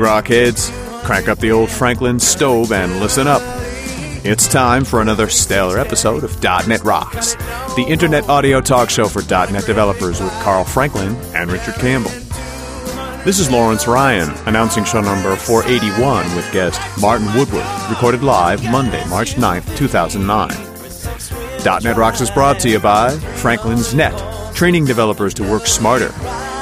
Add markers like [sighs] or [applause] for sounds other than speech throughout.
Rockheads, crank up the old Franklin stove and listen up. It's time for another stellar episode of .NET Rocks, the internet audio talk show for .NET developers with Carl Franklin and Richard Campbell. This is Lawrence Ryan announcing show number 481 with guest Martin Woodward, recorded live Monday, March 9th, 2009. .NET Rocks is brought to you by Franklin's Net, training developers to work smarter.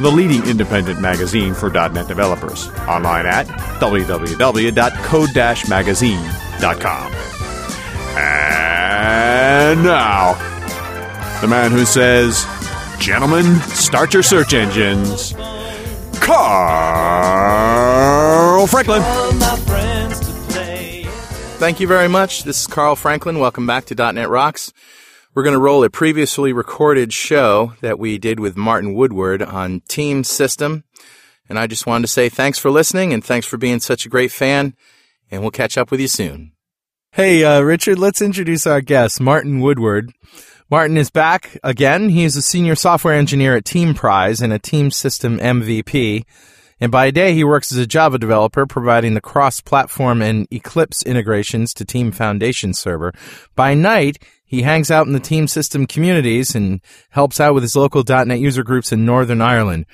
the leading independent magazine for .NET developers. Online at www.code-magazine.com. And now, the man who says, "Gentlemen, start your search engines." Carl Franklin. Thank you very much. This is Carl Franklin. Welcome back to .NET Rocks. We're going to roll a previously recorded show that we did with Martin Woodward on Team System. And I just wanted to say thanks for listening and thanks for being such a great fan. And we'll catch up with you soon. Hey, uh, Richard, let's introduce our guest, Martin Woodward. Martin is back again. He is a senior software engineer at Teamprise and a Team System MVP. And by day, he works as a Java developer, providing the cross-platform and Eclipse integrations to Team Foundation Server. By night, he hangs out in the Team System communities and helps out with his local .NET user groups in Northern Ireland.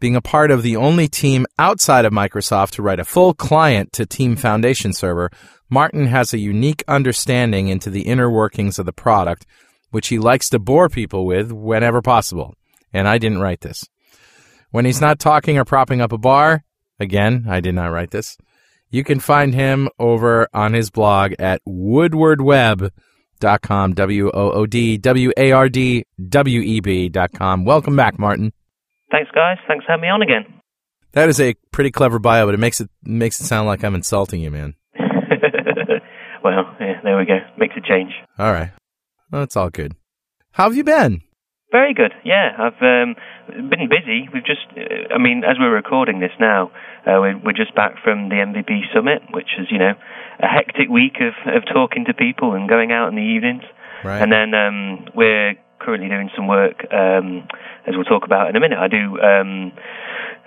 Being a part of the only team outside of Microsoft to write a full client to Team Foundation Server, Martin has a unique understanding into the inner workings of the product, which he likes to bore people with whenever possible. And I didn't write this. When he's not talking or propping up a bar, again, I did not write this, you can find him over on his blog at woodwardweb.com, W-O-O-D, W-A-R-D, W-E-B dot com. Welcome back, Martin. Thanks, guys. Thanks for having me on again. That is a pretty clever bio, but it makes it makes it sound like I'm insulting you, man. [laughs] well, yeah, there we go. Makes a change. All right. Well, that's all good. How have you been? Very good. Yeah, I've um, been busy. We've just, uh, I mean, as we're recording this now, uh, we're, we're just back from the MVP summit, which is, you know, a hectic week of, of talking to people and going out in the evenings. Right. And then um, we're currently doing some work, um, as we'll talk about in a minute. I do um,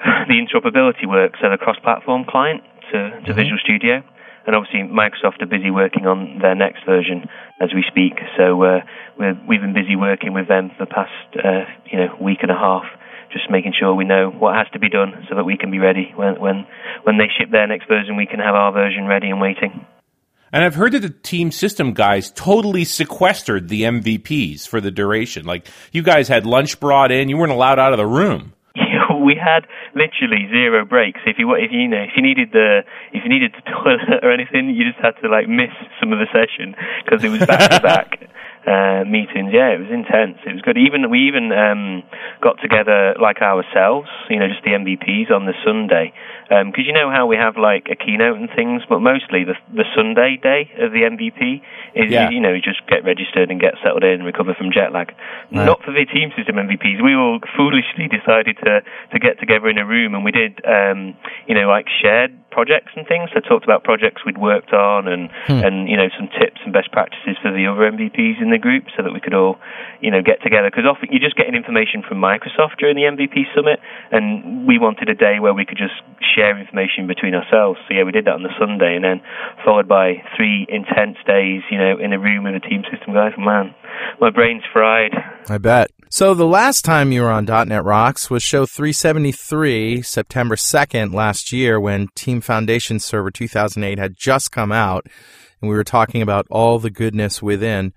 [sighs] the interoperability work, so the cross-platform client to, to Visual Studio. And obviously, Microsoft are busy working on their next version as we speak. So uh, we're, we've been busy working with them for the past, uh, you know, week and a half, just making sure we know what has to be done so that we can be ready when when when they ship their next version. We can have our version ready and waiting. And I've heard that the team system guys totally sequestered the MVPs for the duration. Like you guys had lunch brought in, you weren't allowed out of the room. We had literally zero breaks. If you if you, know if you needed the if you needed the [laughs] toilet or anything, you just had to like miss some of the session because it was back to back [laughs] uh meetings. Yeah, it was intense. It was good. Even we even um got together like ourselves, you know, just the MVPs on the Sunday. Because you know how we have like a keynote and things, but mostly the the Sunday day of the MVP is Yeah. you know you just get registered and get settled in and recover from jet lag. Right. Not for the team system MVPs. We all foolishly decided to to get together in a room and we did um, you know like shared projects and things. So talked about projects we'd worked on and hmm. and you know some tips and best practices for the other MVPs in the group so that we could all, you know, get together. Because often you're just getting information from Microsoft during the MVP summit, and we wanted a day where we could just share information between ourselves. So yeah, we did that on the Sunday, and then followed by three intense days, you know, in a room with a team system guys. Man, my brain's fried. I bet. So the last time you were on .NET Rocks was show 373, September 2nd last year when Team Foundation Server 2008 had just come out and we were talking about all the goodness within.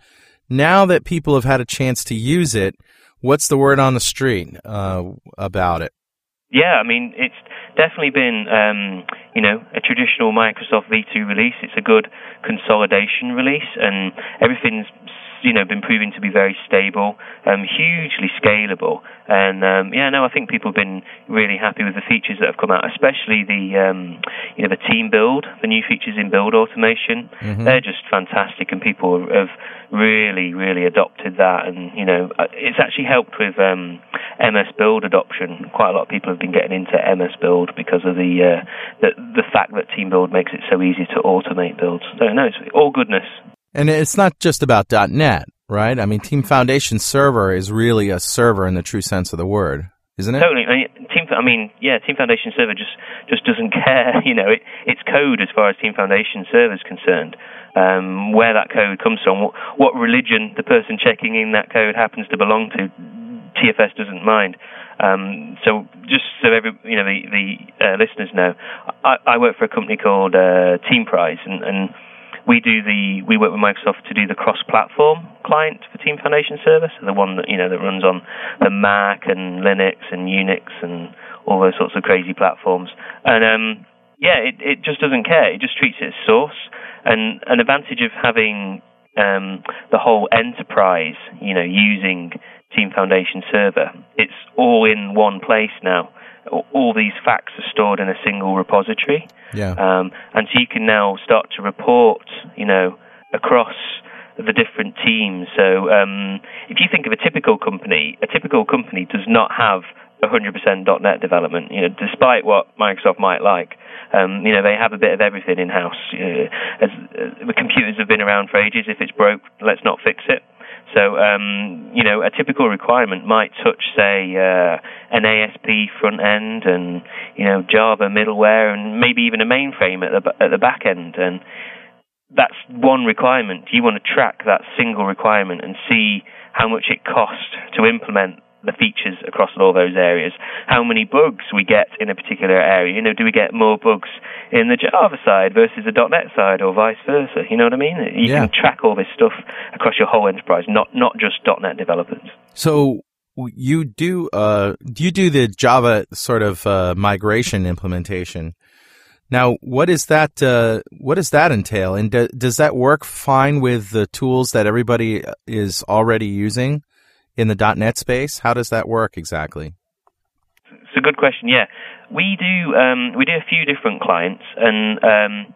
Now that people have had a chance to use it, what's the word on the street uh, about it? Yeah, I mean, it's definitely been, um, you know, a traditional Microsoft V2 release. It's a good consolidation release, and everything's you know been proving to be very stable, um, hugely scalable, and um, yeah, no, I think people have been really happy with the features that have come out, especially the um, you know the team build, the new features in build automation. Mm-hmm. They're just fantastic, and people have really, really adopted that, and you know uh, it's actually helped with um, MS Build adoption. Quite a lot of people have been getting into MS Build because of the uh, the, the fact that Team Build makes it so easy to automate builds. So no, it's all goodness. And it's not just about .NET, right? I mean, Team Foundation Server is really a server in the true sense of the word, isn't it? Totally. I mean, Team, I mean, yeah, Team Foundation Server just just doesn't [laughs] care. You know, it, it's code as far as Team Foundation Server is concerned. Um, where that code comes from, what, what religion the person checking in that code happens to belong to, TFS doesn't mind. Um, so just so every you know the the uh, listeners know, I, I, work for a company called uh, Teamprise, and, and we do the we work with Microsoft to do the cross-platform client for Team Foundation Service, the one that you know that runs on the Mac and Linux and Unix and all those sorts of crazy platforms. And um, yeah, it it just doesn't care. It just treats it as source. And an advantage of having um, the whole enterprise, you know, using Team Foundation Server, it's all in one place now all these facts are stored in a single repository. Yeah. Um, and so you can now start to report, you know, across the different teams. So um, if you think of a typical company, a typical company does not have 100% .NET development. You know, despite what Microsoft might like, um, you know, they have a bit of everything in house. Uh, as uh, the computers have been around for ages. If it's broke, let's not fix it. So, um, you know, a typical requirement might touch, say, uh, an ASP front end and, you know, Java middleware and maybe even a mainframe at the, at the back end. And that's one requirement. You want to track that single requirement and see how much it costs to implement the features across all those areas, how many bugs we get in a particular area. You know, do we get more bugs in the Java side versus the .NET side, or vice versa? You know what I mean? You yeah. can track all this stuff across your whole enterprise, not not just .NET developers. So you do uh, you do the Java sort of uh, migration implementation. Now, what is that? Uh, what does that entail? And do, does that work fine with the tools that everybody is already using? In the .NET space? How does that work exactly? It's a good question. Yeah, we do. Um, we do a few different clients, and um,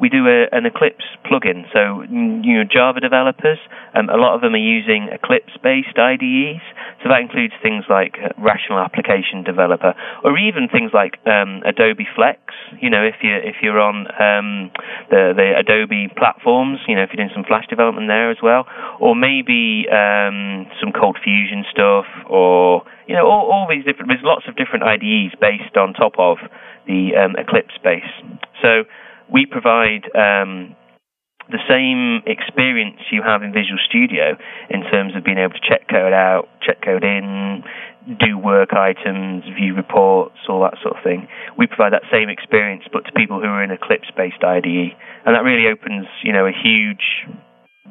we do a, an Eclipse plugin. So, you know, Java developers, um, a lot of them are using Eclipse-based IDEs. So that includes things like uh, Rational Application Developer, or even things like um, Adobe Flex. You know, if you if you're on um, the the Adobe platforms, you know, if you're doing some Flash development there as well, or maybe um, some Cold Fusion stuff, or you know, all, all these different. There's lots of different IDEs based on top of the um, Eclipse base. So we provide um, the same experience you have in Visual Studio in terms of being able to check code out, check code in, do work items, view reports, all that sort of thing. We provide that same experience, but to people who are in Eclipse-based IDE, and that really opens, you know, a huge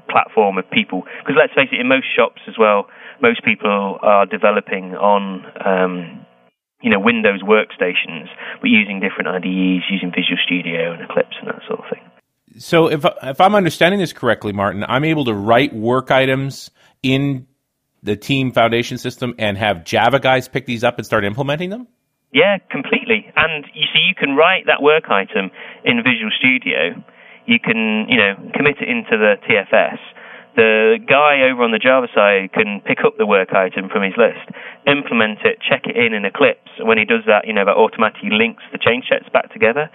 platform of people. Because let's face it, in most shops as well, most people are developing on um, you know, Windows workstations, but using different IDEs, using Visual Studio and Eclipse and that sort of thing. So if if I'm understanding this correctly, Martin, I'm able to write work items in the Team Foundation system and have Java guys pick these up and start implementing them. Yeah, completely. And you see, you can write that work item in Visual Studio. You can, you know, commit it into the TFS the guy over on the Java side can pick up the work item from his list, implement it, check it in in Eclipse. When he does that, you know, that automatically links the change sets back together.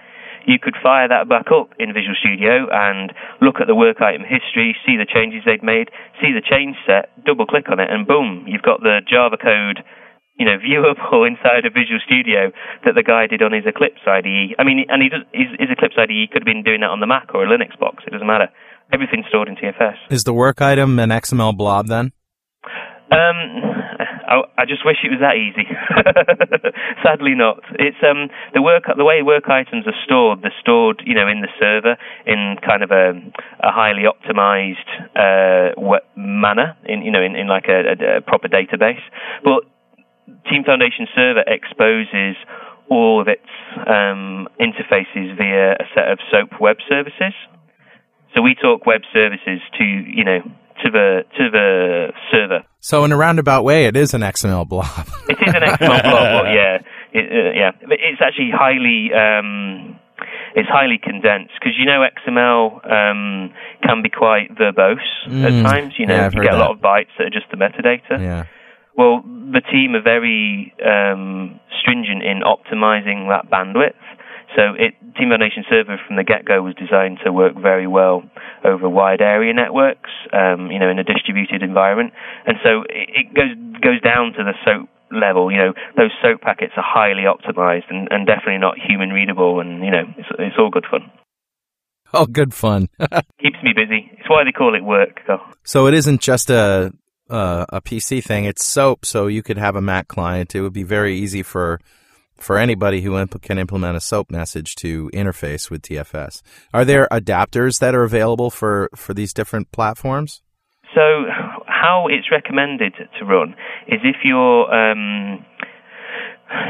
you could fire that back up in Visual Studio and look at the work item history, see the changes they'd made, see the change set, double click on it, and boom, you've got the Java code you know, viewable [laughs] inside of Visual Studio that the guy did on his Eclipse IDE. I mean, and he does, his, his Eclipse IDE could have been doing that on the Mac or a Linux box. It doesn't matter. Everything's stored in TFS. Is the work item an XML blob then? Um, I, I just wish it was that easy. [laughs] Sadly, not. It's um the work the way work items are stored. They're stored, you know, in the server in kind of a, a highly optimized uh, manner, in you know, in, in like a, a, a proper database. But Team Foundation Server exposes all of its um, interfaces via a set of SOAP web services. So we talk web services to you know to the to the server. So in a roundabout way, it is an XML blob. [laughs] it is an XML blob, but [laughs] yeah, it, uh, yeah, it's actually highly. Um, it's highly condensed because you know XML um, can be quite verbose mm, at times. You know, yeah, you get that. a lot of bytes that are just the metadata. Yeah. Well, the team are very um, stringent in optimizing that bandwidth. So it, Team Foundation Server from the get-go was designed to work very well over wide area networks, um, you know, in a distributed environment. And so it, it goes goes down to the SOAP level. You know, those SOAP packets are highly optimized and, and definitely not human readable. And you know, it's, it's all good fun. Oh, good fun. [laughs] Keeps me busy. It's why they call it work. So, so it isn't just a uh, a PC thing. It's SOAP, so you could have a Mac client. It would be very easy for for anybody who imp- can implement a SOAP message to interface with TFS. Are there adapters that are available for, for these different platforms? So, how it's recommended to run is if you're um,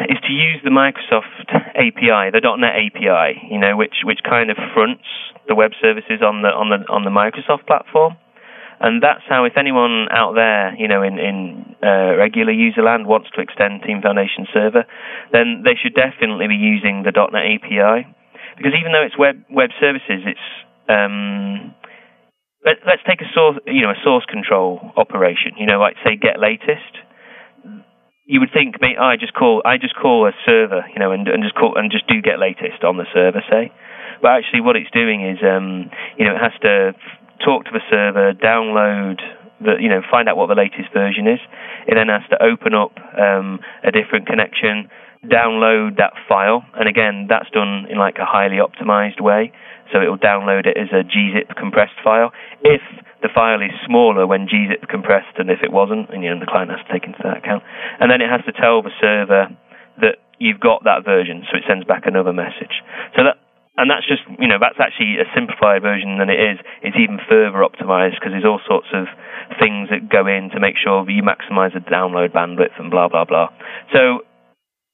is to use the Microsoft API, the .NET API, you know, which which kind of fronts the web services on the on the on the Microsoft platform. And that's how, if anyone out there, you know, in, in uh, regular user land wants to extend Team Foundation Server, then they should definitely be using the .NET API. Because even though it's web web services, it's um, let, us take a source, you know, a source control operation. You know, like say get latest. You would think, mate, I just call I just call a server, you know, and, and just call and just do get latest on the server, say. But actually, what it's doing is, um, you know, it has to talk to the server, download the, you know, find out what the latest version is. It then has to open up um, a different connection, download that file, and again, that's done in like a highly optimized way. So it will download it as a gzip compressed file. If the file is smaller when gzip compressed than if it wasn't, and you know the client has to take into that account, and then it has to tell the server that you've got that version, so it sends back another message. So that and that's just you know that's actually a simplified version than it is. It's even further optimized because there's all sorts of things that go in to make sure you maximize the download bandwidth and blah blah blah. So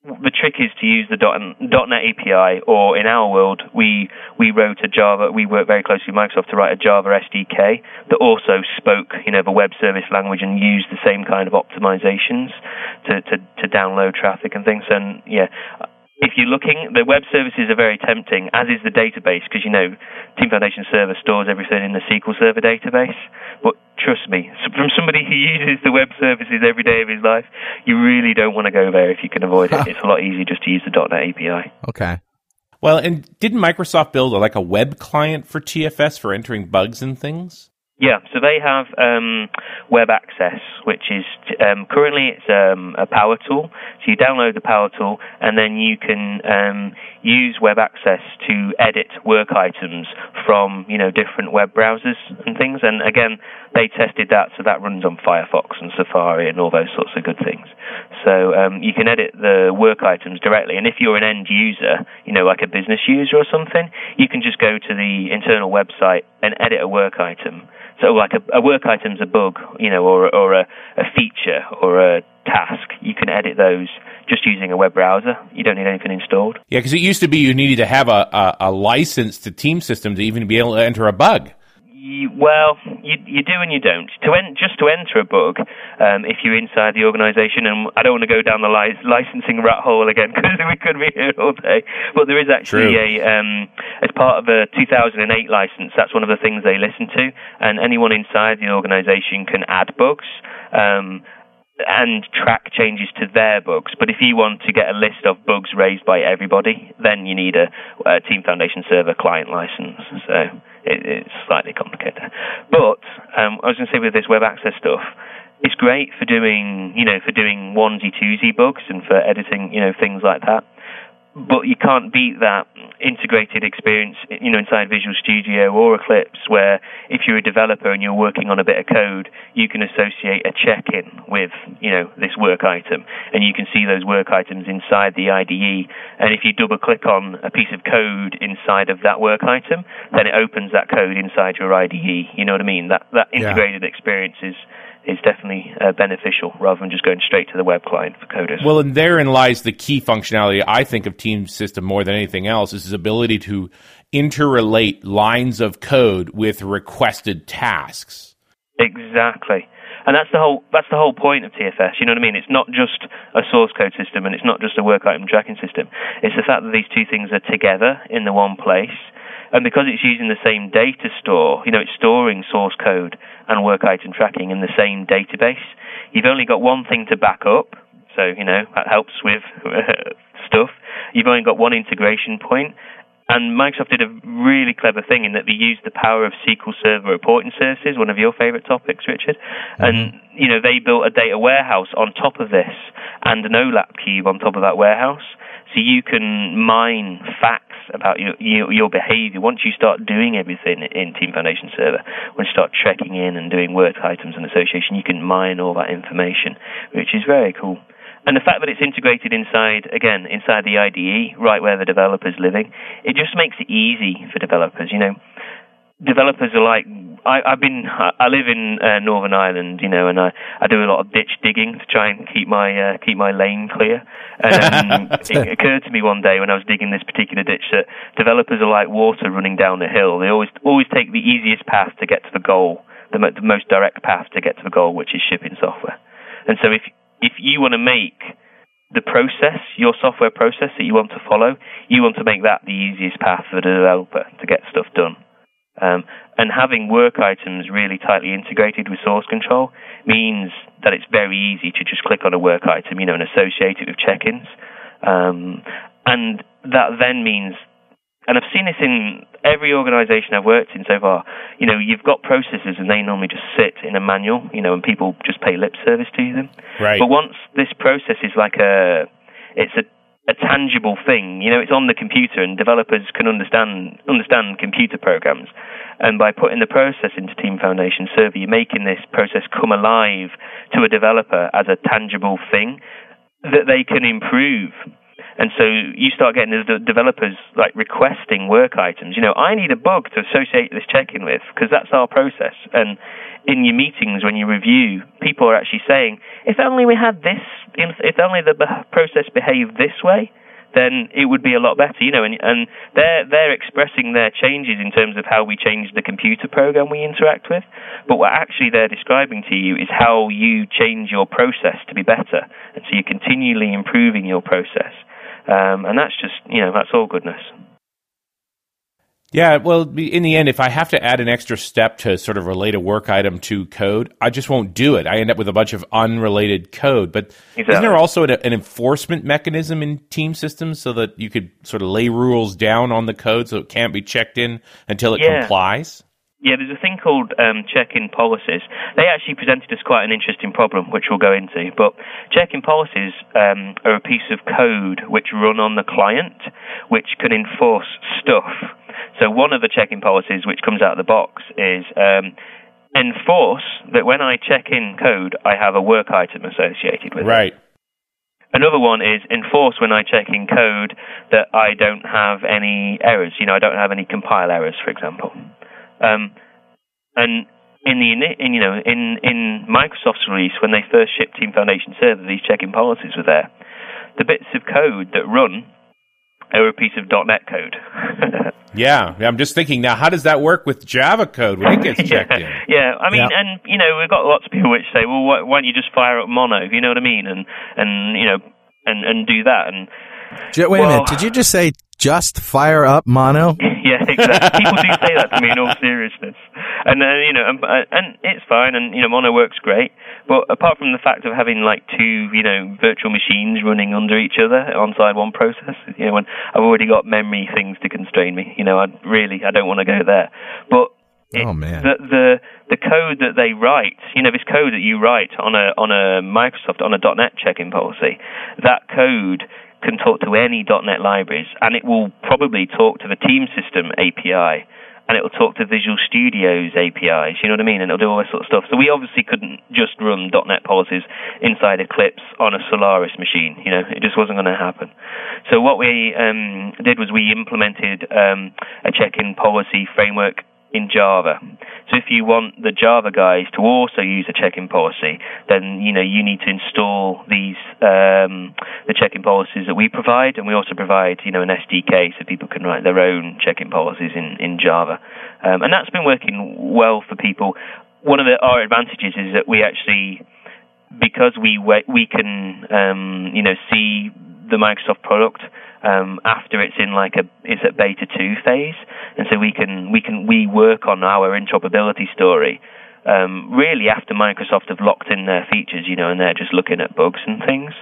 the trick is to use the .NET API, or in our world, we we wrote a Java. We worked very closely with Microsoft to write a Java SDK that also spoke, you know, the web service language and used the same kind of optimizations to to, to download traffic and things. And yeah, if you're looking, the web services are very tempting, as is the database, because you know Team Foundation Server stores everything in the SQL Server database. But trust me, from somebody who uses the web services every day of his life, you really don't want to go there if you can avoid it. [laughs] It's a lot easier just to use the .NET API. Okay. Well, and didn't Microsoft build like a web client for TFS for entering bugs and things? Yeah, so they have um, web access, which is um, currently it's um, a power tool. So you download the power tool, and then you can um, use web access to edit work items from you know different web browsers and things. And again, they tested that, so that runs on Firefox and Safari and all those sorts of good things. So um, you can edit the work items directly. And if you're an end user, you know, like a business user or something, you can just go to the internal website and edit a work item so, like a, a work item's a bug, you know, or or a, a feature or a task. You can edit those just using a web browser. You don't need anything installed. Yeah, because it used to be you needed to have a, a, a license to Team System to even be able to enter a bug. You, well, you, you do and you don't. To en- just to enter a bug, um, if you're inside the organisation, and I don't want to go down the li- licensing rat hole again [laughs] because we could be here all day. But there is actually True. a, um, as part of a 2008 license, that's one of the things they listen to, and anyone inside the organisation can add bugs. Um, and track changes to their bugs. But if you want to get a list of bugs raised by everybody, then you need a, a Team Foundation server client license. So it, it's slightly complicated. But um, I was going to say with this web access stuff, it's great for doing, you know, for doing onesie twosie bugs and for editing, you know, things like that but you can't beat that integrated experience, you know, inside Visual Studio or Eclipse, where if you're a developer and you're working on a bit of code, you can associate a check-in with, you know, this work item, and you can see those work items inside the IDE. And if you double-click on a piece of code inside of that work item, then it opens that code inside your IDE. You know what I mean? That that integrated yeah. experience is is definitely uh, beneficial rather than just going straight to the web client for coders. Well, and therein lies the key functionality I think of Team System more than anything else is its ability to interrelate lines of code with requested tasks. Exactly. And that's the whole that's the whole point of TFS. You know what I mean? It's not just a source code system and it's not just a work item tracking system. It's the fact that these two things are together in the one place and because it's using the same data store, you know, it's storing source code and work item tracking in the same database. You've only got one thing to back up, so, you know, that helps with [laughs] stuff. You've only got one integration point. point, and Microsoft did a really clever thing in that they used the power of SQL Server reporting services, one of your favorite topics, Richard. Mm-hmm. And, you know, they built a data warehouse on top of this and an OLAP cube on top of that warehouse. So you can mine facts about your, your, your behavior once you start doing everything in Team Foundation Server. Once you start checking in and doing work items and association, you can mine all that information, which is very cool. And the fact that it's integrated inside, again, inside the IDE, right where the developer's living, it just makes it easy for developers. You know, developers are like I, I've been I live in uh, Northern Ireland, you know, and I, I do a lot of ditch digging to try and keep my uh, keep my lane clear. And um, [laughs] it occurred to me one day when I was digging this particular ditch that developers are like water running down a hill. They always always take the easiest path to get to the goal, the, mo- the most direct path to get to the goal, which is shipping software. And so if if you want to make the process, your software process that you want to follow, you want to make that the easiest path for the developer to get stuff done. Um, and having work items really tightly integrated with source control means that it's very easy to just click on a work item, you know, and associate it with check-ins. Um, and that then means, and I've seen this in every organization I've worked in so far, you know, you've got processes and they normally just sit in a manual, you know, and people just pay lip service to them. Right. But once this process is like a, it's a a tangible thing. You know, it's on the computer, and developers can understand understand computer programs. And by putting the process into Team Foundation Server, you're making this process come alive to a developer as a tangible thing that they can improve. And so you start getting the developers like requesting work items. You know, I need a bug to associate this check-in with because that's our process. And in your meetings when you review, people are actually saying, if only we had this, if only the process behaved this way, then it would be a lot better, you know. And, and they're they're expressing their changes in terms of how we change the computer program we interact with. But what actually they're describing to you is how you change your process to be better, and so you're continually improving your process. Um, and that's just you know that's all goodness. Yeah, well, in the end, if I have to add an extra step to sort of relate a work item to code, I just won't do it. I end up with a bunch of unrelated code. But exactly. isn't there also an, an, enforcement mechanism in team systems so that you could sort of lay rules down on the code so it can't be checked in until it yeah. complies? Yeah, there's a thing called um, check-in policies. They actually presented us quite an interesting problem, which we'll go into. But check-in policies um, are a piece of code which run on the client, which can enforce stuff so one of the check-in policies which comes out of the box is um, enforce that when I check in code, I have a work item associated with right. it. Right. Another one is enforce when I check in code that I don't have any errors. You know, I don't have any compile errors, for example. Um, and in the in, you know in in Microsoft's release when they first shipped Team Foundation Server, these check-in policies were there. The bits of code that run are a piece of .NET code. [laughs] Yeah, I'm just thinking now. How does that work with Java code when it gets [laughs] checked yeah, in? Yeah, I mean, yeah. and you know, we've got lots of people which say, well, why, why, don't you just fire up Mono? You know what I mean? And and you know, and and do that. And wait well, a minute, did you just say just fire up Mono? [laughs] yeah, exactly. people do say that to me in all seriousness, and uh, you know, and, and it's fine, and you know, Mono works great. But apart from the fact of having like two, you know, virtual machines running under each other on side one process, you know, when I've already got memory things to constrain me, you know, I really I don't want to go there. But it, oh man, the, the the code that they write, you know, this code that you write on a on a Microsoft on a .NET check-in policy, that code can talk to any .NET libraries, and it will probably talk to the Team System API and it'll talk to Visual Studio's APIs. You know what I mean? And it'll do all this sort of stuff. So we obviously couldn't just run .NET policies inside Eclipse on a Solaris machine. You know, it just wasn't going to happen. So what we um, did was we implemented um, a check-in policy framework in Java. So if you want the Java guys to also use a check-in policy, then you know you need to install these um, the check-in policies that we provide, and we also provide you know an SDK so people can write their own check-in policies in in Java, um, and that's been working well for people. One of the, our advantages is that we actually because we we can um, you know see the Microsoft product um, after it's in like a it's at beta two phase, and so we can we can we work on our interoperability story. Um, really, after Microsoft have locked in their features, you know, and they're just looking at bugs and things,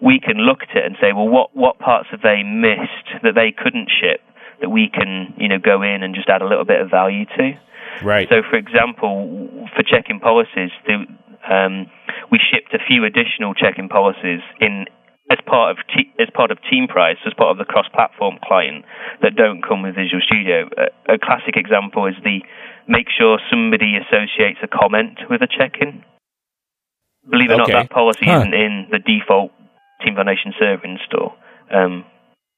we can look at it and say, well, what what parts have they missed that they couldn't ship that we can, you know, go in and just add a little bit of value to. Right. So, for example, for check-in policies, the, um, we shipped a few additional check-in policies in as part of te- as part of Teamprise, as part of the cross-platform client that don't come with Visual Studio. A, a classic example is the make sure somebody associates a comment with a check-in. Believe it or okay. not, that policy huh. isn't in the default Team Foundation server install. Um,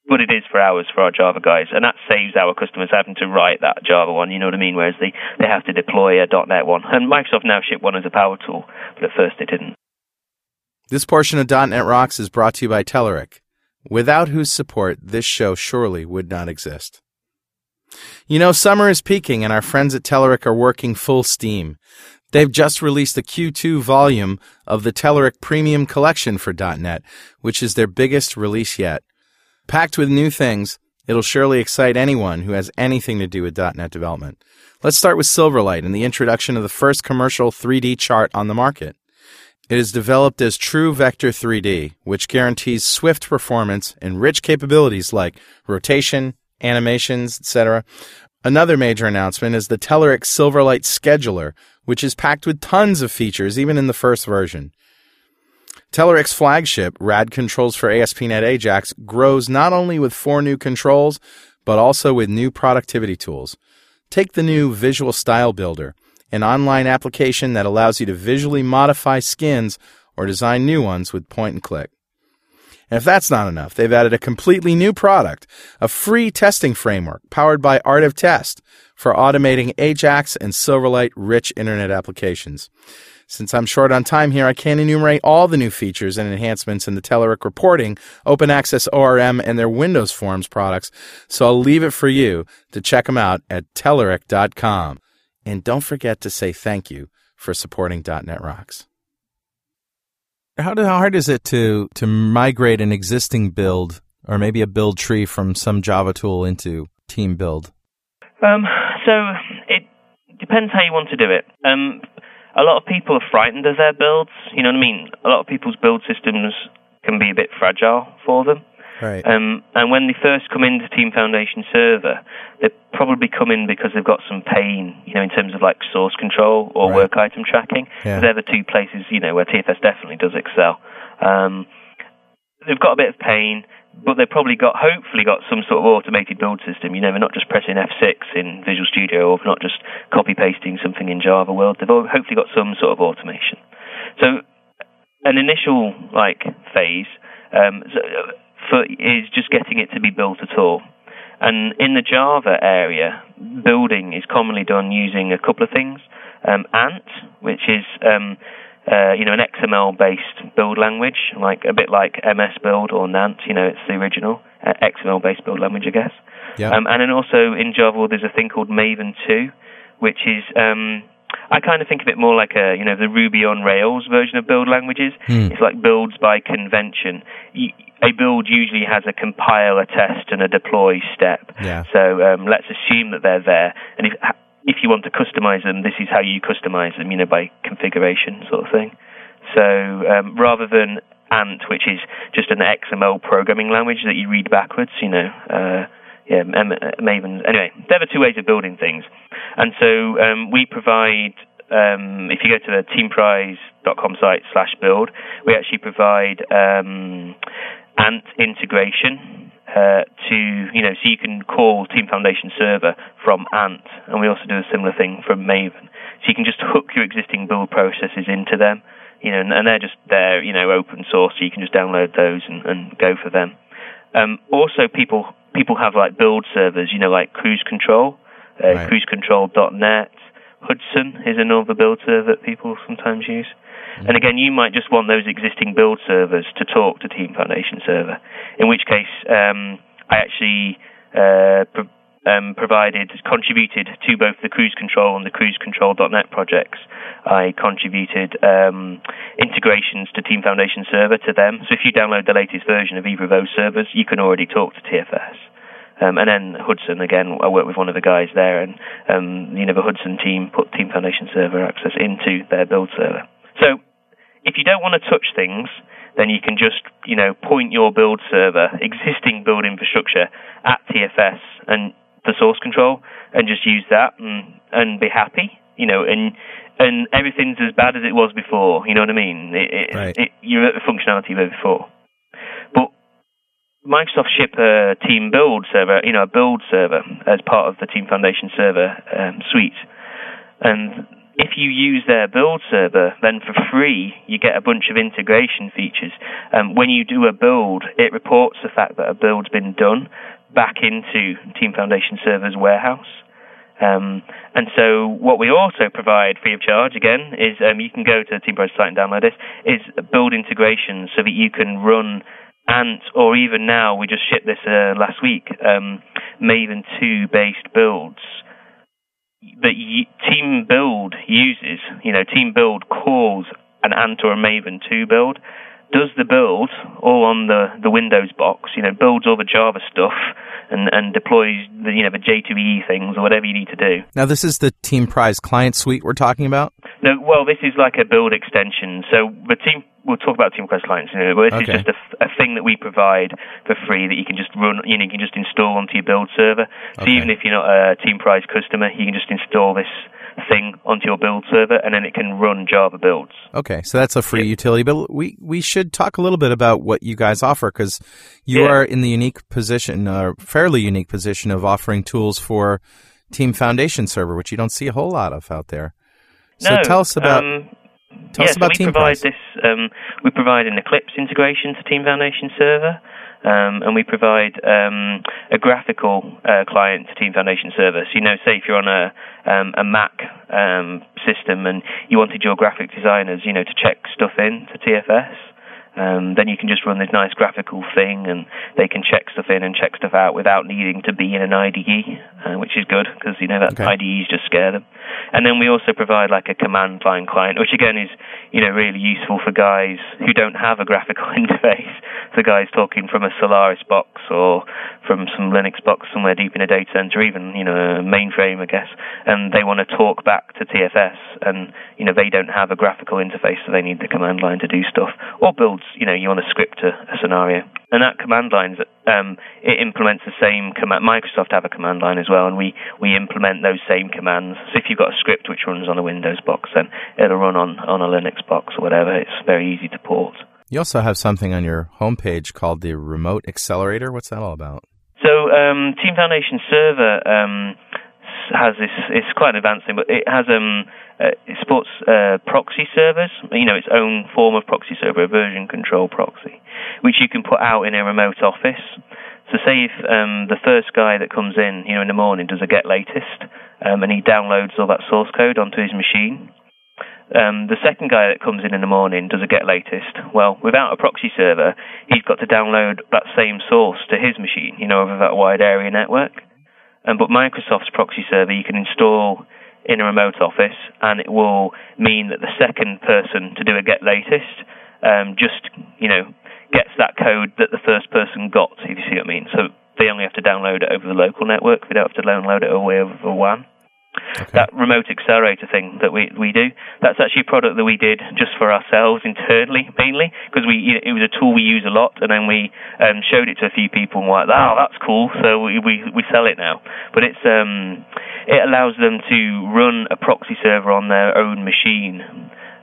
but it is for ours, for our Java guys, and that saves our customers having to write that Java one. You know what I mean? Whereas they, they have to deploy a .NET one, and Microsoft now ship one as a power tool, but at first they didn't. This portion of .NET Rocks is brought to you by Telerik, without whose support this show surely would not exist. You know, summer is peaking and our friends at Telerik are working full steam. They've just released the Q2 volume of the Telerik Premium Collection for .NET, which is their biggest release yet. Packed with new things, it'll surely excite anyone who has anything to do with .NET development. Let's start with Silverlight and the introduction of the first commercial 3D chart on the market. It is developed as True Vector 3D, which guarantees swift performance and rich capabilities like rotation, animations, etc. Another major announcement is the Telerik Silverlight Scheduler, which is packed with tons of features even in the first version. Telerik's flagship, RAD Controls for ASP.NET Ajax, grows not only with four new controls, but also with new productivity tools. Take the new Visual Style Builder an online application that allows you to visually modify skins or design new ones with point and click. And if that's not enough, they've added a completely new product, a free testing framework powered by Art of Test for automating Ajax and Silverlight rich internet applications. Since I'm short on time here, I can't enumerate all the new features and enhancements in the Telerik reporting, Open Access ORM, and their Windows Forms products, so I'll leave it for you to check them out at Telerik.com. And don't forget to say thank you for supporting .NET Rocks. How, do, how hard is it to, to migrate an existing build or maybe a build tree from some Java tool into Team Build? Um, so it depends how you want to do it. Um, a lot of people are frightened of their builds. You know what I mean? A lot of people's build systems can be a bit fragile for them. Right. Um, and when they first come into Team Foundation server, they probably come in because they've got some pain, you know, in terms of like source control or Right. work item tracking. Yeah. They're the two places, you know, where TFS definitely does excel. Um, they've got a bit of pain, but they've probably got, hopefully, got some sort of automated build system. You know, they're not just pressing F6 in Visual Studio or not just copy pasting something in Java World. They've hopefully got some sort of automation. So, an initial like phase um, so, uh, for, is just getting it to be built at all. And in the Java area, building is commonly done using a couple of things. Um, Ant, which is um, uh, you know an XML-based build language, like a bit like MS Build or Nant. You know, it's the original uh, XML-based build language, I guess. Yeah. Um, and then also in Java, there's a thing called Maven 2, which is um, I kind of think of it more like a you know the Ruby on Rails version of build languages. Hmm. It's like builds by convention. You, a build usually has a compile, a test, and a deploy step. Yeah. So um, let's assume that they're there, and if if you want to customize them, this is how you customize them. You know, by configuration sort of thing. So um, rather than Ant, which is just an XML programming language that you read backwards, you know, uh, yeah, Maven. Anyway, there are two ways of building things, and so um, we provide. Um, if you go to the teamprise.com site slash build, we actually provide um, Ant integration uh, to you know, so you can call Team Foundation Server from Ant, and we also do a similar thing from Maven. So you can just hook your existing build processes into them, you know, and, and they're just there, you know, open source, so you can just download those and, and go for them. Um, also, people people have like build servers, you know, like Cruise Control, uh, right. cruisecontrol.net. Hudson is another build server that people sometimes use. And again, you might just want those existing build servers to talk to Team Foundation Server, in which case um, I actually uh, um, provided, contributed to both the Cruise Control and the CruiseControl.net projects. I contributed um, integrations to Team Foundation Server to them. So if you download the latest version of either of those servers, you can already talk to TFS. Um, and then Hudson, again, I worked with one of the guys there, and um, you know the Hudson team put Team Foundation Server access into their build server. So if you don't want to touch things, then you can just, you know, point your build server, existing build infrastructure at TFS and the source control and just use that and, and be happy, you know, and and everything's as bad as it was before. You know what I mean? It, it, right. it, you're at the functionality of before. But Microsoft ship a Team Build server, you know, a build server as part of the Team Foundation server um, suite, and if you use their build server, then for free you get a bunch of integration features. Um, when you do a build, it reports the fact that a build's been done back into Team Foundation Server's warehouse. Um, and so what we also provide free of charge, again, is um, you can go to the Teamprise site and download this, is build integration so that you can run Ant, or even now, we just shipped this uh, last week, um, Maven 2 based builds that Team Build uses, you know, Team Build calls an Ant or a Maven to build, does the build all on the, the Windows box, you know, builds all the Java stuff and, and deploys the, you know, the J2EE things or whatever you need to do. Now, this is the Teamprise client suite we're talking about? No, well, this is like a build extension. So the Team we'll talk about Teamprise clients in a minute, but this okay. is just a, a, thing that we provide for free that you can just run, you know, you can just install onto your build server. So okay. even if you're not a Teamprise customer, you can just install this thing onto your build server and then it can run Java builds. Okay, so that's a free yeah. utility, but we, we should talk a little bit about what you guys offer because you yeah. are in the unique position, or fairly unique position of offering tools for Team Foundation server, which you don't see a whole lot of out there. So no, tell us about um, Tell yes, us about we Team provide this. Um, we provide an Eclipse integration to Team Foundation Server. Um, and we provide um, a graphical uh, client to Team Foundation Server. So, you know, say if you're on a, um, a Mac um, system and you wanted your graphic designers, you know, to check stuff in to TFS, um, then you can just run this nice graphical thing and they can check stuff in and check stuff out without needing to be in an IDE, uh, which is good because, you know, that okay. IDEs just scare them. And then we also provide like a command line client, which again is, you know, really useful for guys who don't have a graphical [laughs] interface. For guys talking from a Solaris box or from some Linux box somewhere deep in a data center, even, you know, a mainframe, I guess, and they want to talk back to TFS and, you know, they don't have a graphical interface, so they need the command line to do stuff or build you know, you want to script a, a scenario. And that command line, um, it implements the same command. Microsoft have a command line as well, and we, we implement those same commands. So if you've got a script which runs on a Windows box, then it'll run on, on a Linux box or whatever. It's very easy to port. You also have something on your homepage called the Remote Accelerator. What's that all about? So, um, Team Foundation Server um, has this. It's quite an advanced thing, but it has um, uh, it supports uh, proxy servers, you know, its own form of proxy server, a version control proxy, which you can put out in a remote office. So, say if um, the first guy that comes in, you know, in the morning does a get latest, um, and he downloads all that source code onto his machine. Um, the second guy that comes in in the morning does a get latest. Well, without a proxy server, he's got to download that same source to his machine, you know, over that wide area network. Um, but Microsoft's proxy server, you can install in a remote office, and it will mean that the second person to do a get latest um, just, you know, gets that code that the first person got, if you see what I mean. So they only have to download it over the local network. They don't have to download it away over the WAN. Okay. That remote accelerator thing that we we do, that's actually a product that we did just for ourselves internally, mainly because we you know, it was a tool we use a lot, and then we um, showed it to a few people and were like, oh, that's cool. So we we, we sell it now, but it's um it allows them to run a proxy server on their own machine,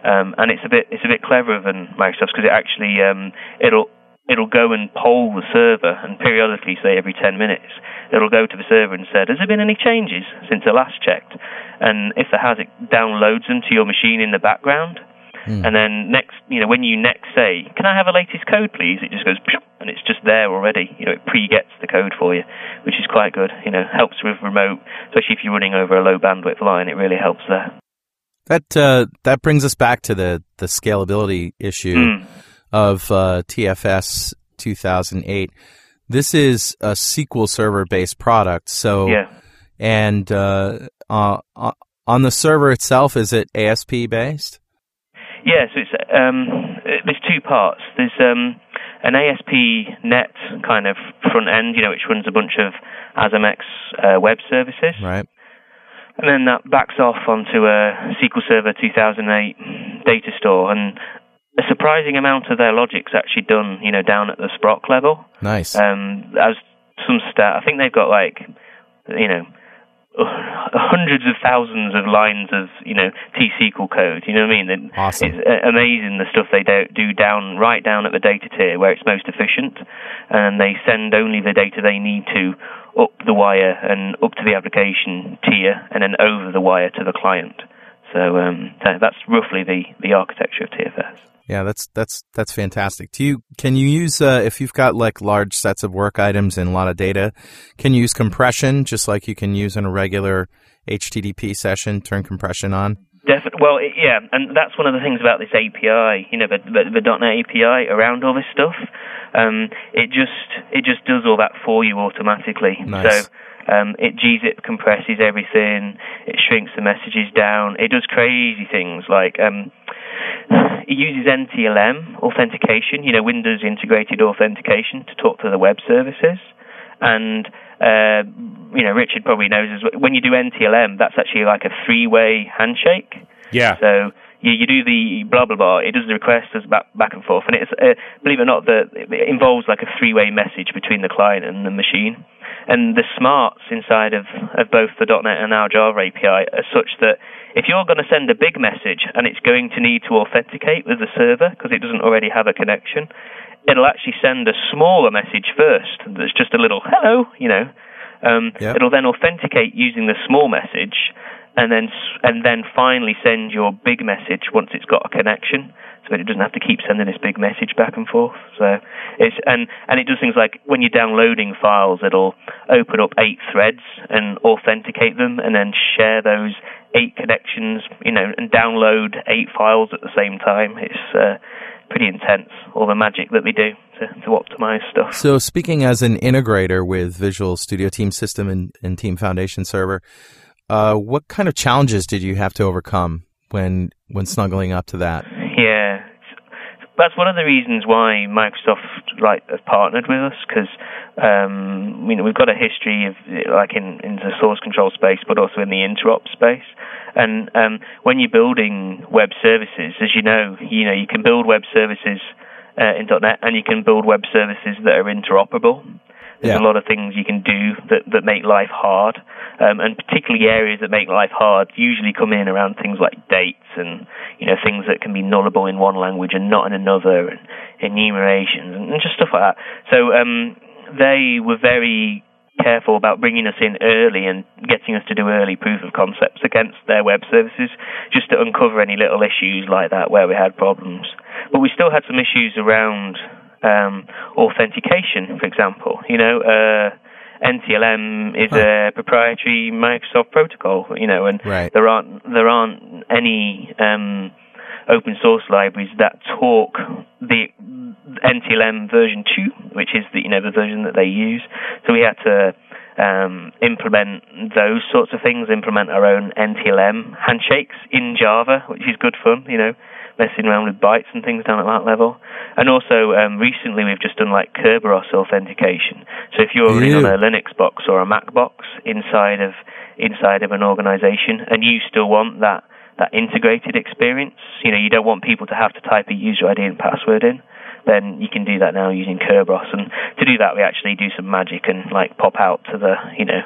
um, and it's a bit it's a bit cleverer than Microsoft's because it actually um it'll it'll go and poll the server, and periodically, say every 10 minutes, it'll go to the server and say, Has there been any changes since I last checked? And if there has, it downloads them to your machine in the background. Mm. And then next, you know, when you next say, "Can I have a latest code, please?" It just goes, and it's just there already. You know, it pre-gets the code for you, which is quite good. You know, helps with remote, especially if you're running over a low bandwidth line. It really helps there. That uh, that brings us back to the the scalability issue. Mm of uh, TFS 2008. This is a SQL Server based product. So, yeah. and uh, uh, on the server itself, is it ASP based? Yes, yeah, so it's um, there's two parts. There's um, an ASP net kind of front end, you know, which runs a bunch of ASMX uh, web services. Right. And then that backs off onto a SQL Server 2008 data store. And a surprising amount of their logic's actually done, you know, down at the sproc level. Nice. Um, as some stat, I think they've got like, you know, [laughs] hundreds of thousands of lines of you know T SQL code. You know what I mean? Awesome. It's amazing the stuff they do, do down right down at the data tier where it's most efficient, and they send only the data they need to up the wire and up to the application tier, and then over the wire to the client. So um, that's roughly the the architecture of TFS. Yeah, that's that's that's fantastic. Do you can you use uh, if you've got like large sets of work items and a lot of data, can you use compression just like you can use in a regular HTTP session? Turn compression on. Definitely. Well, yeah, and that's one of the things about this API. You know, the, the, the .NET API around all this stuff. Um, it just it just does all that for you automatically. Nice. So um, it gzip compresses everything. It shrinks the messages down. It does crazy things like um, it uses NTLM authentication, you know, Windows integrated authentication to talk to the web services. And, uh, you know, Richard probably knows when you do NTLM, that's actually like a three way handshake. Yeah. So you, you do the blah blah blah. It does the request as back back and forth, and it's uh, believe it or not, that it involves like a three way message between the client and the machine. And the smarts inside of, of both the .NET and our Java API are such that if you're going to send a big message and it's going to need to authenticate with the server because it doesn't already have a connection, it'll actually send a smaller message first that's just a little hello, you know. Um, yep. It'll then authenticate using the small message, and then and then finally send your big message once it's got a connection so that it doesn't have to keep sending this big message back and forth. So it's and and it does things like when you're downloading files, it'll open up eight threads and authenticate them, and then share those eight connections, you know, and download eight files at the same time. It's uh, pretty intense, all the magic that they do to, to optimize stuff. So, speaking as an integrator with Visual Studio Team System and, and Team Foundation Server, uh, what kind of challenges did you have to overcome when when snuggling up to that? Yeah, that's one of the reasons why Microsoft like has partnered with us because um, you know we've got a history of like in in the source control space, but also in the interop space. And um, when you're building web services, as you know, you know you can build web services uh, in .NET and you can build web services that are interoperable. There's yeah. a lot of things you can do that, that make life hard, um, and particularly areas that make life hard usually come in around things like dates and you know things that can be nullable in one language and not in another, and enumerations and, and just stuff like that. So um, they were very careful about bringing us in early and getting us to do early proof of concepts against their web services, just to uncover any little issues like that where we had problems. But we still had some issues around um, authentication, for example. You know, uh, NTLM is a proprietary Microsoft protocol. You know, and right. there aren't there aren't any um, open source libraries that talk the NTLM version two, which is the you know the version that they use. So we had to um, implement those sorts of things, implement our own NTLM handshakes in Java, which is good fun. You know, messing around with bytes and things down at that level. And also, um, recently we've just done like Kerberos authentication. So if you're running on a Linux box or a Mac box inside of inside of an organization, and you still want that that integrated experience. You know, you don't want people to have to type a user ID and password in. Then you can do that now using Kerberos, and to do that, we actually do some magic and like pop out to the you know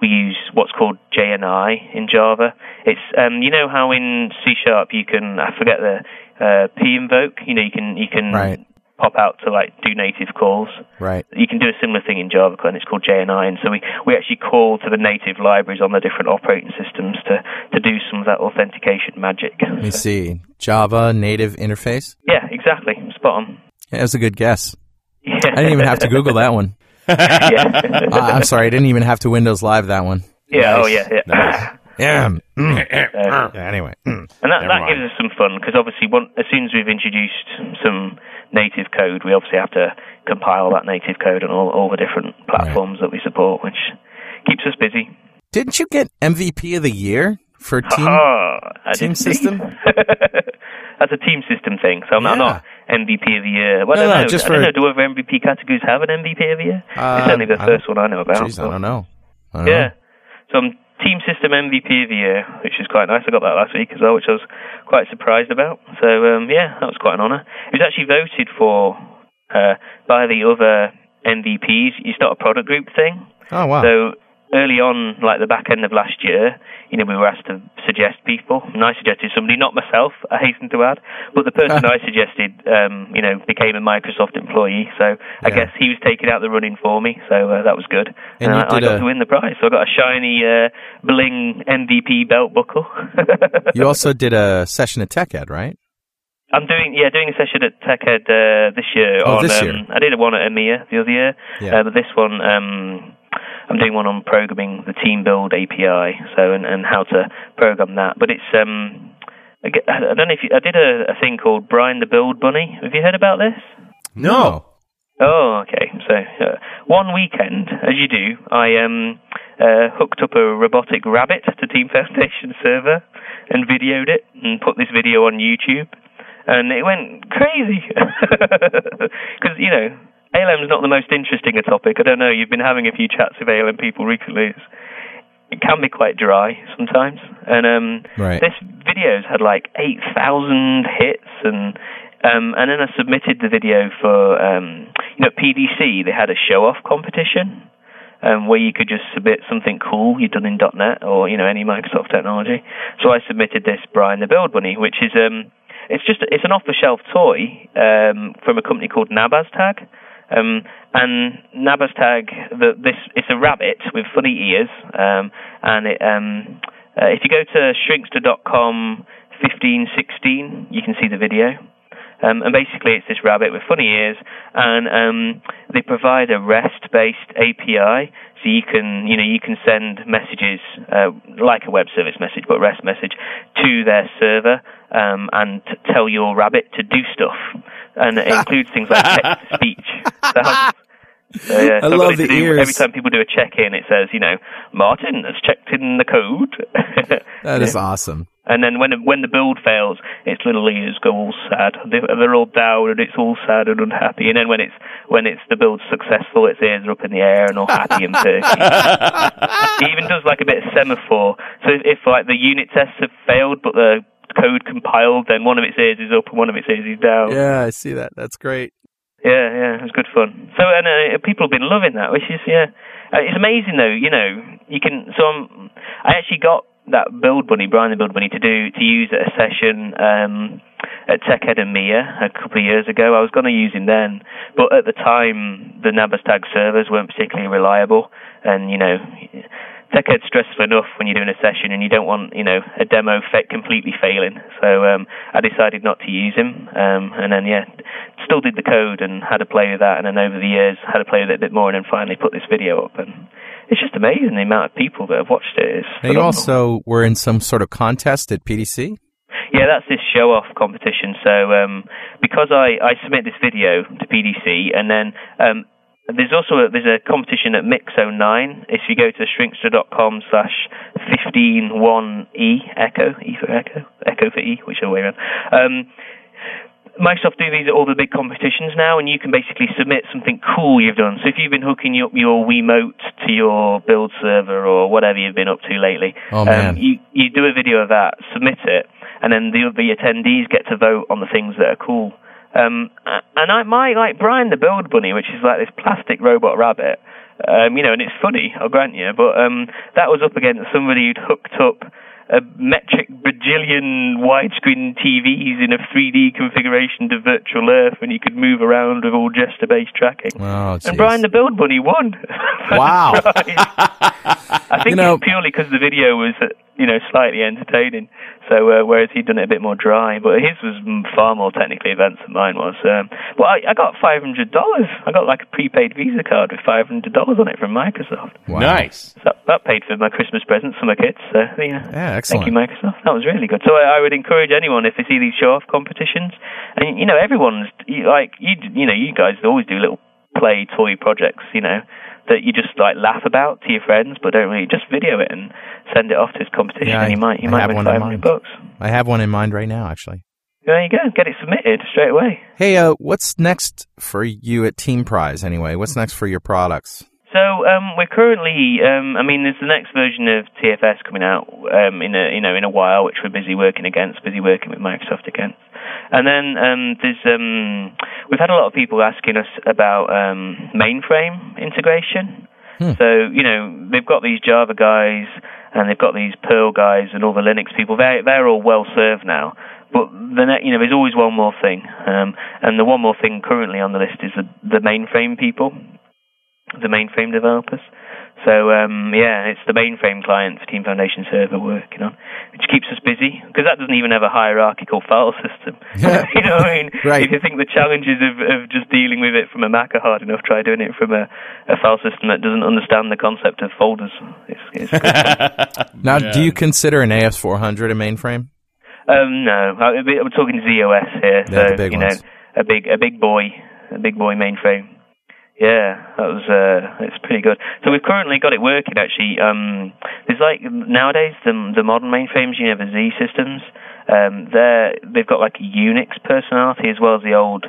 we use what's called JNI in Java. It's um, you know how in C sharp you can I forget the uh, p invoke. You know you can you can right. pop out to like do native calls. Right. You can do a similar thing in Java, and it's called JNI. And so we, we actually call to the native libraries on the different operating systems to, to do some of that authentication magic. Let me see. Java native interface. Yeah, exactly. Spot on. Yeah, that was a good guess. Yeah. [laughs] I didn't even have to Google that one. Yeah. [laughs] Uh, I'm sorry, I didn't even have to Windows Live that one. yeah. Oh yeah. Yeah. [clears throat] Yeah. mm, Uh, yeah, anyway. mm. And that, that gives us some fun because obviously, one, as soon as we've introduced some native code, we obviously have to compile that native code on all, all the different platforms that we support, which keeps us busy. Didn't you get MVP of the year for team? I team system? [laughs] That's a team system thing, so I'm not, Yeah. not MVP of the year. Well, No, I don't no, know. just I for- don't know. Do other MVP categories have an MVP of the year? Uh, it's only the I first one I know about. Jeez, I don't know. I don't Yeah. know. So I'm Team System MVP of the year, which is quite nice. I got that last week as well, which I was quite surprised about. So um, yeah, that was quite an honour. It was actually voted for uh, by the other MVPs. It's not a product group thing. Oh wow. So early on, like the back end of last year, you know, we were asked to suggest people, and I suggested somebody, not myself, I hasten to add, but the person [laughs] I suggested, um, you know, became a Microsoft employee, so I Yeah. guess he was taking out the running for me, so uh, that was good. And you I, I got a- to win the prize, so I got a shiny uh, bling MVP belt buckle. you [laughs] also did a session at TechEd, right? I'm doing yeah doing a session at TechEd uh, this year. Oh, on, this um, year. I did one at EMEA the other year, Yeah. uh, but this one um, I'm doing one on programming the Team Build API, so and, and how to program that. But it's um, I don't know if you, I did a, a thing called Brian the Build Bunny. Have you heard about this? No. Oh, okay. So uh, one weekend, as you do, I um uh, hooked up a robotic rabbit to Team Foundation server and videoed it and put this video on YouTube, and it went crazy [laughs] because you know ALM's not the most interesting a topic. I don't know. You've been having a few chats with ALM people recently. It's, it can be quite dry sometimes, and um, Right. this video's had like eight thousand hits and. Um, and then I submitted the video for, um, you know, PDC. They had a show-off competition um, where you could just submit something cool you've done in .NET or you know any Microsoft technology. So I submitted this Brian the Build Bunny, which is um, it's just it's an off-the-shelf toy um, from a company called Nabaztag. Um, and Nabaztag, the, this it's a rabbit with funny ears, um, and it, um, uh, if you go to shrinkster.com 1516, you can see the video. Um, and basically, it's this rabbit with funny ears, and um, they provide a REST-based API, so you can, you know, you can send messages uh, like a web service message, but REST message to their server, um, and t- tell your rabbit to do stuff, and it [laughs] includes things like text speech. So, yeah, I so love the do- ears. Every time people do a check-in, it says, you know, Martin has checked in the code. [laughs] That is awesome. And then when when the build fails, its little ears go all sad. They- They're all down, and it's all sad and unhappy. And then when it's when it's the build's successful, its ears are up in the air and all happy and [laughs] perky. it even does like a bit of semaphore. So if, if like the unit tests have failed, but the code compiled, then one of its ears is up and one of its ears is down. Yeah, I see that. That's great. Yeah, yeah, it was good fun. So, and uh, people have been loving that, which is yeah, uh, it's amazing though. You know, you can. So I'm, I actually got that build bunny, Brian the build bunny, to do to use at a session um, at TechEd EMEA a couple of years ago. I was going to use him then, but at the time the Nabaztag servers weren't particularly reliable, and you know. TechEd's stressful enough when you're doing a session and you don't want, you know, a demo fa- completely failing. So um, I decided not to use him, um, and then yeah, still did the code and had to play with that, and then over the years had to play with it a bit more, and then finally put this video up, and it's just amazing the amount of people that have watched it. You also were in some sort of contest at PDC. Yeah, that's this show off competition. So um, because I, I submit this video to PDC, and then um, there's also a, there's a competition at Mix09. If you go to shrinkster.com slash 151e echo e for echo echo for e, whichever way around. Um, Microsoft do these at all the big competitions now, and you can basically submit something cool you've done. So if you've been hooking up your Wiimote to your build server or whatever you've been up to lately. Oh. Um, you you do a video of that, submit it, and then the the attendees get to vote on the things that are cool. Um, and I my like Brian the Build Bunny, which is like this plastic robot rabbit. Um, you know, and it's funny, I'll grant you, but um, that was up against somebody who'd hooked up a metric bajillion widescreen TVs in a 3D configuration to virtual Earth and you could move around with all gesture-based tracking. Oh, and Brian the Build Bunny won. [laughs] Wow. [laughs] I think You know- it's purely because the video was, uh, you know, slightly entertaining. So uh, whereas he'd done it a bit more dry, but his was far more technically advanced than mine was. Um, well, I, I got five hundred dollars. I got like a prepaid Visa card with five hundred dollars on it from Microsoft. Wow. Nice. So that paid for my Christmas presents for my kids. So yeah, Yeah, thank you, Microsoft. That was really good. So I, I would encourage anyone if they see these show-off competitions, and you know everyone's you- like you, you know you guys always do little play toy projects, you know, that you just like laugh about to your friends, but don't really just video it and send it off to this competition, Yeah, and you might you I might have win one in five hundred mind. bucks. I have one in mind right now, actually. There you go. Get it submitted straight away. Hey, uh, what's next for you at Teamprise anyway? What's next for your products? So um, we're currently, um, I mean, there's the next version of TFS coming out um, in a you know in a while, which we're busy working against, busy working with Microsoft against. And then um, there's um, we've had a lot of people asking us about um, mainframe integration. So you know they've got these Java guys and they've got these Perl guys and all the Linux people. They they're all well served now. But the ne- you know there's always one more thing, um, and the one more thing currently on the list is the, the mainframe people the mainframe developers. So um, yeah, it's the mainframe client for Team Foundation Server working on, which keeps us busy because that doesn't even have a hierarchical file system. [laughs] [laughs] you know what I mean? Right. If you think the challenges of, of just dealing with it from a Mac are hard enough, try doing it from a, a file system that doesn't understand the concept of folders. It's, it's good. [laughs] Now, do you consider an AS400 a mainframe? Um, no, I, I'm talking ZOS here. Yeah, so the big you know, ones. a big a big boy, a big boy mainframe. Yeah, that was uh, it's pretty good. So we've currently got it working. Actually, um, there's like nowadays the the modern mainframes, you know, the Z systems. Um, they're they've got like a Unix personality as well as the old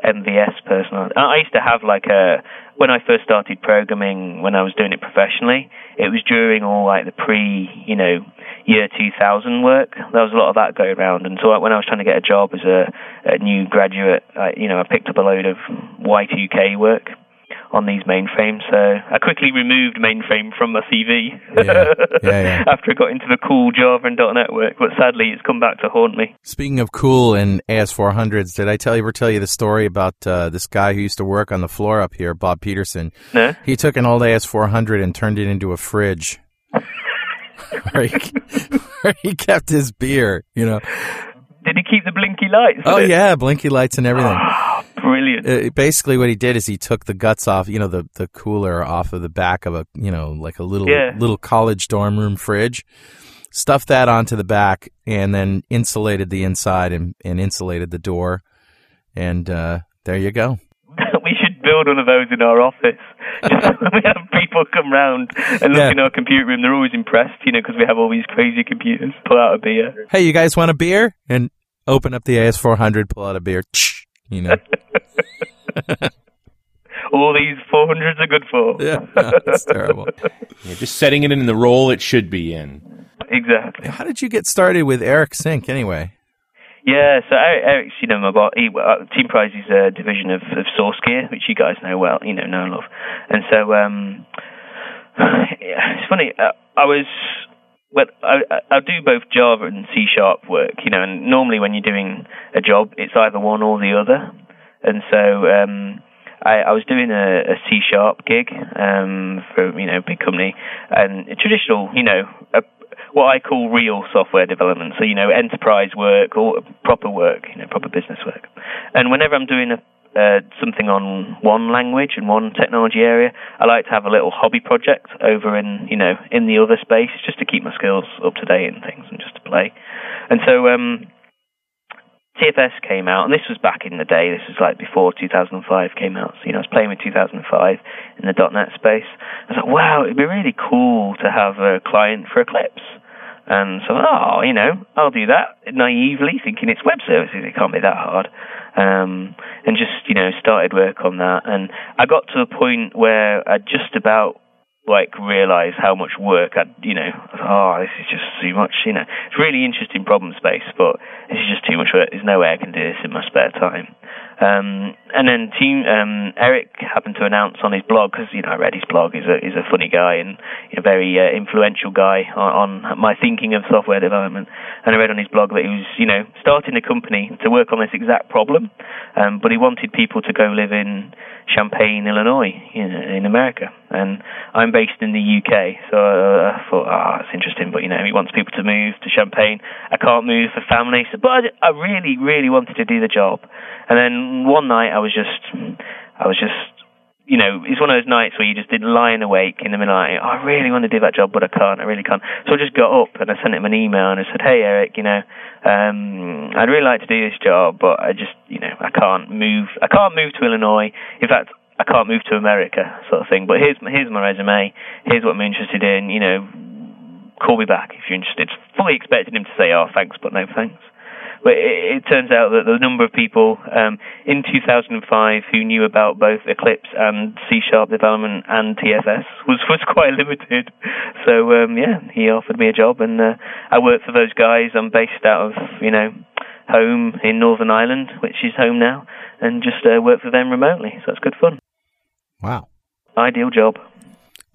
MVS personality. I used to have like a when I first started programming when I was doing it professionally. It was during all like the pre, you know, year 2000 work. There was a lot of that going around, and so when I was trying to get a job as a, a new graduate, I, you know, I picked up a load of Y2K work on these mainframes. So I quickly removed mainframe from my CV Yeah, yeah, yeah. [laughs] after I got into the cool Java and .NET work. But sadly, it's come back to haunt me. Speaking of cool and AS400s, did I tell you ever tell you the story about uh, this guy who used to work on the floor up here, Bob Peterson? No? He took an old AS400 and turned it into a fridge. [laughs] where, he, where he kept his beer, you know. Did he keep the blinky lights? Oh it? yeah, blinky lights and everything. [gasps] [laughs] Brilliant. Uh, basically, what he did is he took the guts off, you know, the the cooler off of the back of a, you know, like a little Yeah. little college dorm room fridge, stuffed that onto the back, and then insulated the inside and, and insulated the door, and uh, there you go. [laughs] we should build one of those in our office. [laughs] We have people come round and look Yeah. in our computer room, they're always impressed, you know, because we have all these crazy computers. Pull out a beer. Hey, you guys want a beer? And open up the AS400, pull out a beer, you know. [laughs] [laughs] All these 400s are good for. [laughs] yeah, that's terrible. Yeah, just setting it in the role it should be in. Exactly. How did you get started with Eric Sink anyway? Yeah, so Eric, Eric's, you know, my boss, he, uh, Teamprise is a division of, of SourceGear, which you guys know well, you know, know and love. And so, um, yeah, [sighs] it's funny, uh, I was, well, I, I I do both Java and C Sharp work, you know, and normally when you're doing a job, it's either one or the other. And so, um, I, I was doing a, a C Sharp gig um, for you know big company and traditional you know a, what I call real software development. So you know enterprise work or proper work, you know proper business work. And whenever I'm doing a uh, something on one language and one technology area, I like to have a little hobby project over in you know in the other space just to keep my skills up to date and things and just to play. And so um, TFS came out, and this was back in the day. This was like before 2005 came out. So, you know, I was playing with 2005 in the .NET space. I was like, wow, it'd be really cool to have a client for Eclipse. And so, oh, you know, I'll do that naively, thinking it's web services. It can't be that hard. Um, and just, you know, started work on that. And I got to a point where I just about like realize how much work I, you know, oh, this is just too much, you know. It's really interesting problem space, but this is just too much work. There's no way I can do this in my spare time. Um, and then team um, Eric happened to announce on his blog because you know I read his blog. He's a he's a funny guy and a very uh, influential guy on, on my thinking of software development. And I read on his blog that he was you know starting a company to work on this exact problem, um, but he wanted people to go live in Champaign, Illinois, in, in America. And I'm based in the UK, so I thought, ah, oh, that's interesting. But you know, he wants people to move to Champaign. I can't move for family, so, but I, I really, really wanted to do the job. And then one night, I was just, I was just you know, it's one of those nights where you just did lying awake in the middle of the night. Oh, I really want to do that job, but I can't. I really can't. So I just got up and I sent him an email and I said, Hey, Eric, you know, um, I'd really like to do this job, but I just, you know, I can't move. I can't move to Illinois. In fact, I can't move to America, sort of thing. But here's here's my resume. Here's what I'm interested in. You know, call me back if you're interested. Fully expected him to say, "Oh, thanks, but no thanks." But it, it turns out that the number of people um, in 2005 who knew about both Eclipse and C Sharp development and TFS was was quite limited. So um, yeah, he offered me a job, and uh, I worked for those guys. I'm based out of you know home in Northern Ireland, which is home now, and just uh, work for them remotely. So it's good fun. Wow, ideal job.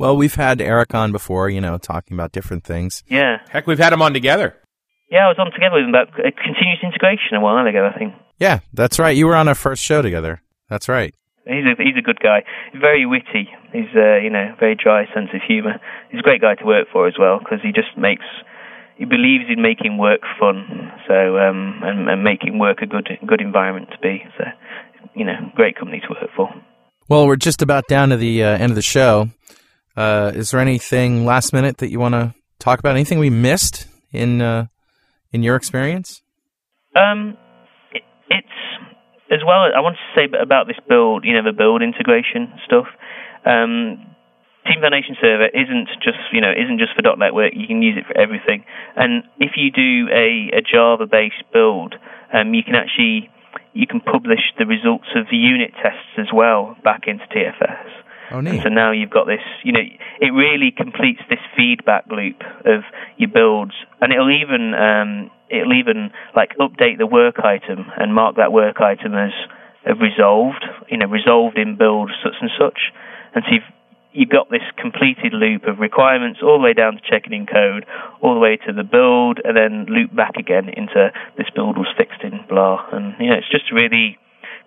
Well, we've had Eric on before, you know, talking about different things. Yeah. Heck, we've had him on together. Yeah, I was on together with him about uh, continuous integration a while ago, I think. Yeah, that's right. You were on our first show together. That's right. He's a he's a good guy. Very witty. He's uh, you know very dry sense of humour. He's a great guy to work for as well because he just makes he believes in making work fun. So um, and, and making work a good good environment to be. So you know great company to work for. Well, we're just about down to the uh, end of the show. Uh, is there anything last minute that you want to talk about? Anything we missed in uh, in your experience? Um, it, it's as well. I want to say about this build. You know, the build integration stuff. Um, Team Foundation Server isn't just you know isn't just for .NET work. You can use it for everything. And if you do a, a Java-based build, um, you can actually you can publish the results of the unit tests as well back into TFS. Oh, neat. so now you've got this, you know, it really completes this feedback loop of your builds, and it'll even um, it'll even like update the work item and mark that work item as resolved, you know, resolved in build such and such, and so you've you've got this completed loop of requirements all the way down to checking in code, all the way to the build, and then loop back again into this build was fixed in blah, and you know, it's just a really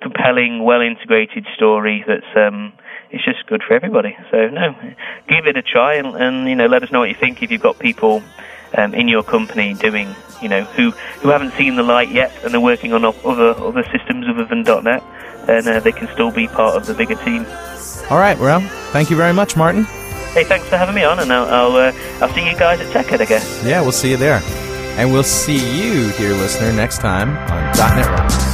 compelling, well integrated story that's um, it's just good for everybody. So no, give it a try and, and you know let us know what you think if you've got people um, in your company doing you know who who haven't seen the light yet and are working on other other systems other than .NET, then uh, they can still be part of the bigger team. All right, well, thank you very much, Martin. Hey, thanks for having me on, and I'll I'll, uh, I'll see you guys at TechEd, I guess. Yeah, we'll see you there, and we'll see you, dear listener, next time on .NET Rocks.